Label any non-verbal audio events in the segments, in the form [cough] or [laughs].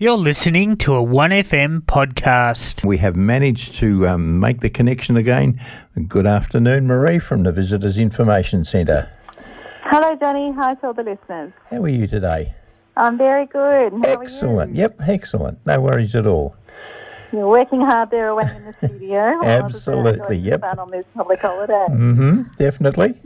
You're listening to a 1FM podcast. We have managed to um, make the connection again. Good afternoon, Marie from the Visitors Information Centre. Hello, Johnny. Hi to all the listeners. How are you today? I'm very good. How excellent. Are you? Yep, excellent. No worries at all. You're working hard there away in the studio. [laughs] Absolutely, yep. Fun on this public holiday. Mm-hmm, definitely.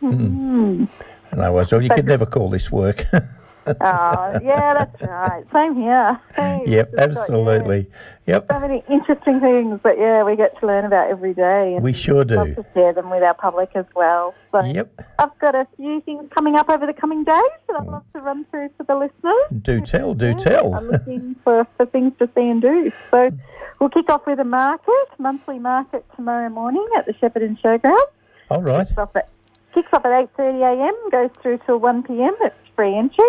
Mm. No, well, so you could never call this work. [laughs] [laughs] oh, yeah, that's right. Same here. Hey, yep, got, yeah, absolutely. Yep. So many interesting things that yeah we get to learn about every day. And We sure do. Love to share them with our public as well. So Yep. I've got a few things coming up over the coming days that I'd love to run through for the listeners. Do tell, do Yeah, tell. I'm looking for, for things to see and do. So we'll kick off with a market, monthly market tomorrow morning at the Shepparton Showground. All right. Kicks off at, kicks off at 8.30am, goes through till 1pm. It's free entry.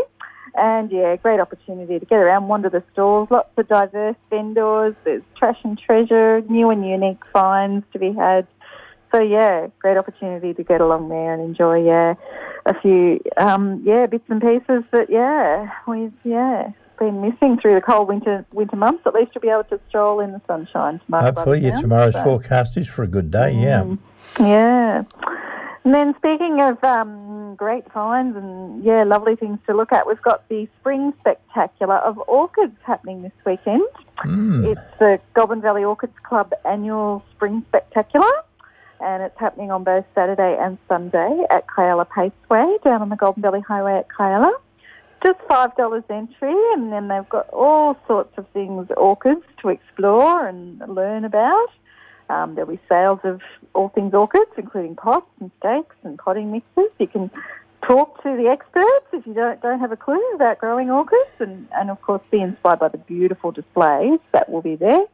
And yeah, great opportunity to get around, wander the stalls. Lots of diverse vendors. There's trash and treasure, new and unique finds to be had. So yeah, great opportunity to get along there and enjoy yeah a few um, yeah bits and pieces that yeah we've yeah been missing through the cold winter winter months. At least you'll be able to stroll in the sunshine tomorrow. Hopefully, yeah, tomorrow's so. forecast is for a good day. Yeah. Mm. Yeah. And then speaking of um, great finds and yeah, lovely things to look at, we've got the Spring Spectacular of Orchids happening this weekend. Mm. It's the Goulburn Valley Orchids Club annual Spring Spectacular, and it's happening on both Saturday and Sunday at Kialla Paceway down on the Goulburn Valley Highway at Kialla. Just five dollars entry, and then they've got all sorts of things orchids to explore and learn about. Um, there'll be sales of all things orchids, including pots and stakes and potting mixes. You can talk to the experts if you don't don't have a clue about growing orchids, and, and of course be inspired by the beautiful displays that will be there.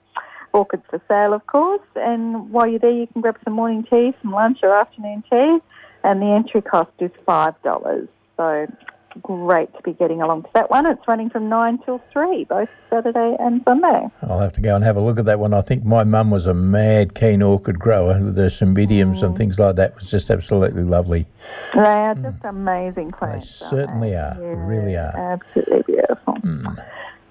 Orchids for sale, of course. And while you're there, you can grab some morning tea, some lunch or afternoon tea, and the entry cost is five dollars. So great to be getting along to that one. It's running from nine till three, both Saturday and Sunday. I'll have to go and have a look at that one. I think my mum was a mad keen orchid grower with her cymbidiums Mm. and things like that. It was just absolutely lovely. They are just amazing plants. Hmm. certainly they? are, really are. Absolutely beautiful. Mm.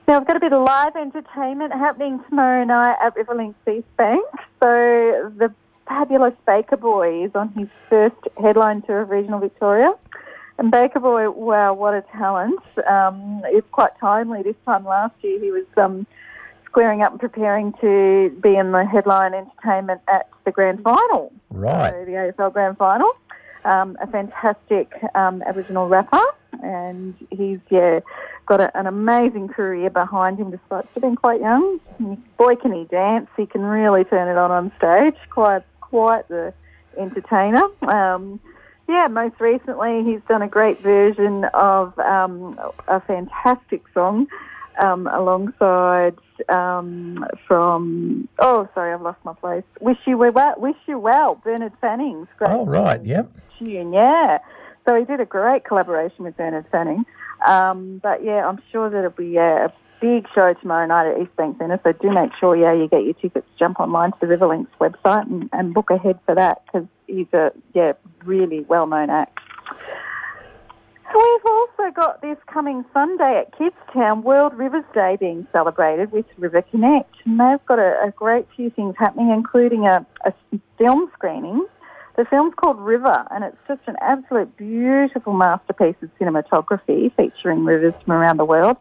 Now, I've got a bit of live entertainment happening tomorrow night at Riverlinks East Bank. So, the fabulous Baker Boy is on his first headline tour of regional Victoria. And Baker Boy, wow, what a talent. Um, it's quite timely. This time last year, he was um, squaring up and preparing to be in the headline entertainment at the grand final. Right. So the AFL Grand Final. Um, a fantastic um, Aboriginal rapper, and he's yeah got a, an amazing career behind him, despite still being quite young. Boy, can he dance! He can really turn it on on stage. Quite quite the entertainer. Um, yeah, most recently he's done a great version of um, a fantastic song um, alongside um, from oh sorry I've lost my place. Wish you were well. Wish you well. Bernard Fanning's great. Oh, right. Yep. tune. Yeah, so he did a great collaboration with Bernard Fanning. Um, but yeah, I'm sure that it'll be yeah, a big show tomorrow night at East Bank Centre. So do make sure yeah you get your tickets. Jump online to the Riverlinks website and, and book ahead for that because he's a yeah really well known act. We've also got this coming Sunday at Kidstown World Rivers Day being celebrated with River Connect. And they've got a, a great few things happening, including a, a film screening. The film's called River, and it's just an absolute beautiful masterpiece of cinematography featuring rivers from around the world.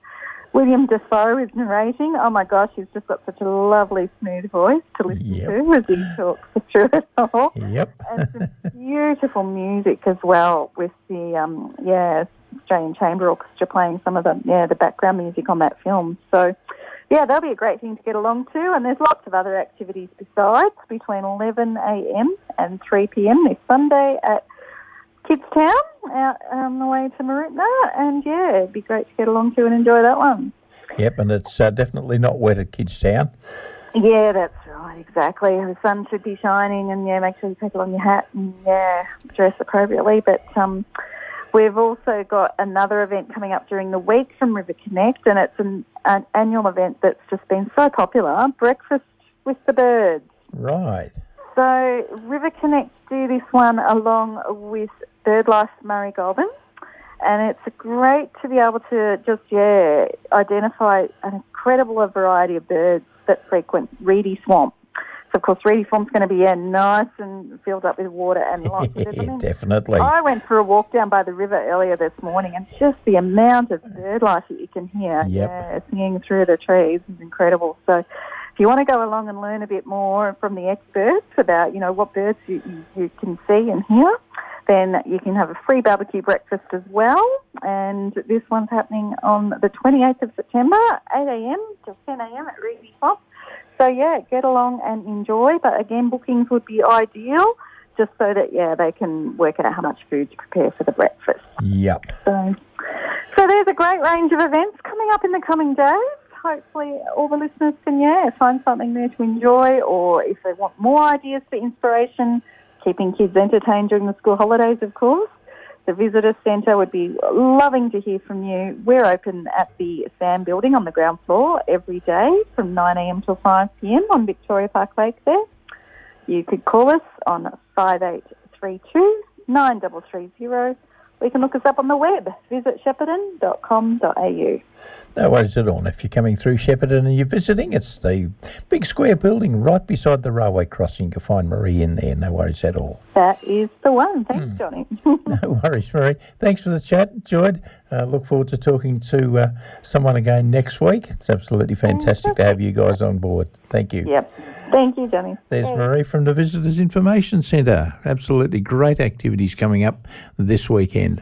William Dafoe is narrating. Oh my gosh, he's just got such a lovely, smooth voice to listen Yep. to as he talks through it all Yep. and some beautiful music as well with the um, yeah Australian Chamber Orchestra playing some of the yeah the background music on that film. So yeah, that'll be a great thing to get along to. And there's lots of other activities besides between 11 a.m. and 3 p.m. this Sunday at Kidstown out on the way to Mooroopna. And yeah, it'd be great to get along to and enjoy that one. Yep. And it's uh, definitely not wet at Kidstown. Yeah, that's right, exactly. The sun should be shining, and yeah, make sure you take along your hat and yeah, dress appropriately. But um, we've also got another event coming up during the week from River Connect, and it's an, an annual event that's just been so popular Breakfast with the Birds. Right. So River Connect do this one along with BirdLife Murray Goulburn. and it's great to be able to just yeah identify an incredible variety of birds that frequent reedy swamp. So of course, reedy swamp's going to be yeah, nice and filled up with water and [laughs] lots of mean, Definitely. I went for a walk down by the river earlier this morning, and just the amount of bird life that you can hear Yep. yeah, singing through the trees is incredible. So, if you want to go along and learn a bit more from the experts about, you know, what birds you, you, you can see and hear, then you can have a free barbecue breakfast as well. And this one's happening on the 28th of September, 8 a.m. till 10 a.m. at Reedy Swamp. So yeah, get along and enjoy. But again, bookings would be ideal, just so that yeah they can work out how much food to prepare for the breakfast. Yep. So, so there's a great range of events coming up in the coming days. Hopefully, all the listeners can yeah find something there to enjoy, or if they want more ideas for inspiration, keeping kids entertained during the school holidays, of course. The visitor centre would be loving to hear from you. We're open at the SAM building on the ground floor every day from 9am till 5pm on Victoria Park Lake there. You could call us on 5832 9330 or you can look us up on the web, visit shepparton.com.au. No worries at all. And if you're coming through Shepparton and you're visiting, it's the big square building right beside the railway crossing. You can find Marie in there. No worries at all. That is the one. Thanks, Johnny. [laughs] [laughs] No worries, Marie. Thanks for the chat. Enjoyed. Uh, look forward to talking to uh, someone again next week. It's absolutely fantastic to have you guys on board. Thank you. yep. Thank you, Johnny. There's Thanks. Marie from the Visitors Information Centre. Absolutely great activities coming up this weekend.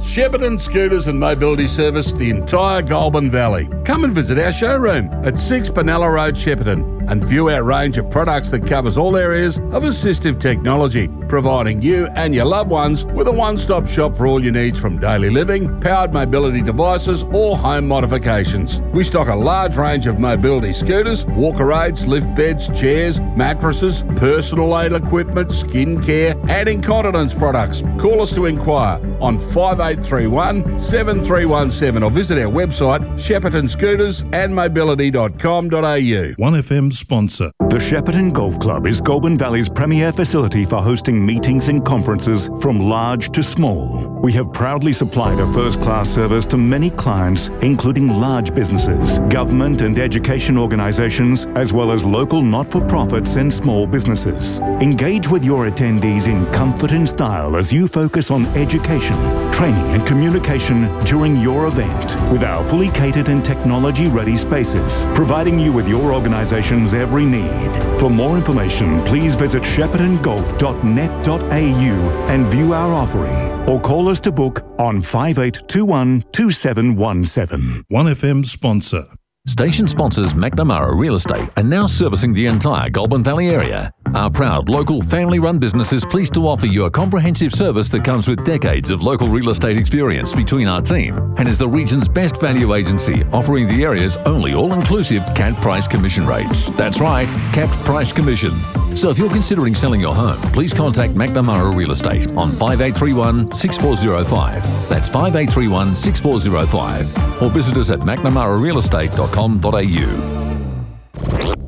Shepparton Scooters and Mobility Service the entire Goulburn Valley. Come and visit our showroom at 6 Penella Road, Shepparton and view our range of products that covers all areas of assistive technology, providing you and your loved ones with a one-stop shop for all your needs from daily living, powered mobility devices or home modifications. We stock a large range of mobility scooters, walker aids, lift beds, chairs, mattresses, personal aid equipment, skin care and incontinence products. Call us to inquire on 5831 7317 or visit our website sheppartonscootersandmobility.com.au. 1FM sponsor. The Shepparton Golf Club is Goulburn Valley's premier facility for hosting meetings and conferences from large to small. We have proudly supplied a first class service to many clients, including large businesses, government and education organizations, as well as local not for profits and small businesses. Engage with your attendees in comfort and style as you focus on education, training, and communication during your event with our fully catered and technology ready spaces, providing you with your organization's every need. For more information, please visit sheppartongolf.net.au and view our offering or call us to book on 5821 2717. 1FM sponsor. Station sponsors McNamara Real Estate are now servicing the entire Goulburn Valley area. Our proud local family run business is pleased to offer you a comprehensive service that comes with decades of local real estate experience between our team and is the region's best value agency, offering the area's only all inclusive capped price commission rates. That's right, capped price commission. So if you're considering selling your home, please contact McNamara Real Estate on 5831 6405. That's 5831 6405 or visit us at mcnamararealestate.com.au.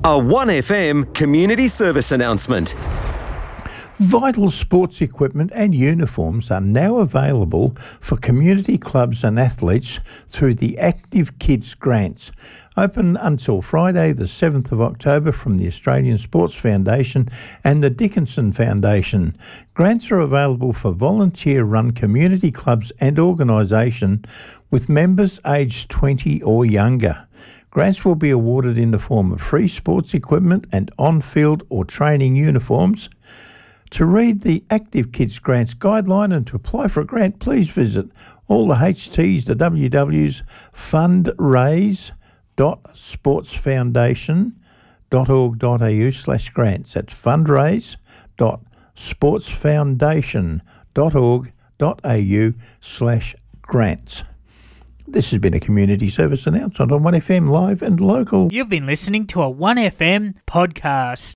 A 1FM community service announcement. Vital sports equipment and uniforms are now available for community clubs and athletes through the Active Kids grants. Open until Friday, the 7th of October, from the Australian Sports Foundation and the Dickinson Foundation. Grants are available for volunteer run community clubs and organisation with members aged 20 or younger. Grants will be awarded in the form of free sports equipment and on field or training uniforms. To read the Active Kids Grants guideline and to apply for a grant, please visit all the HTs, the WWs, fundraise.sportsfoundation.org.au slash grants. That's fundraise.sportsfoundation.org.au slash grants. This has been a community service announcement on 1FM Live and Local. You've been listening to a 1FM podcast.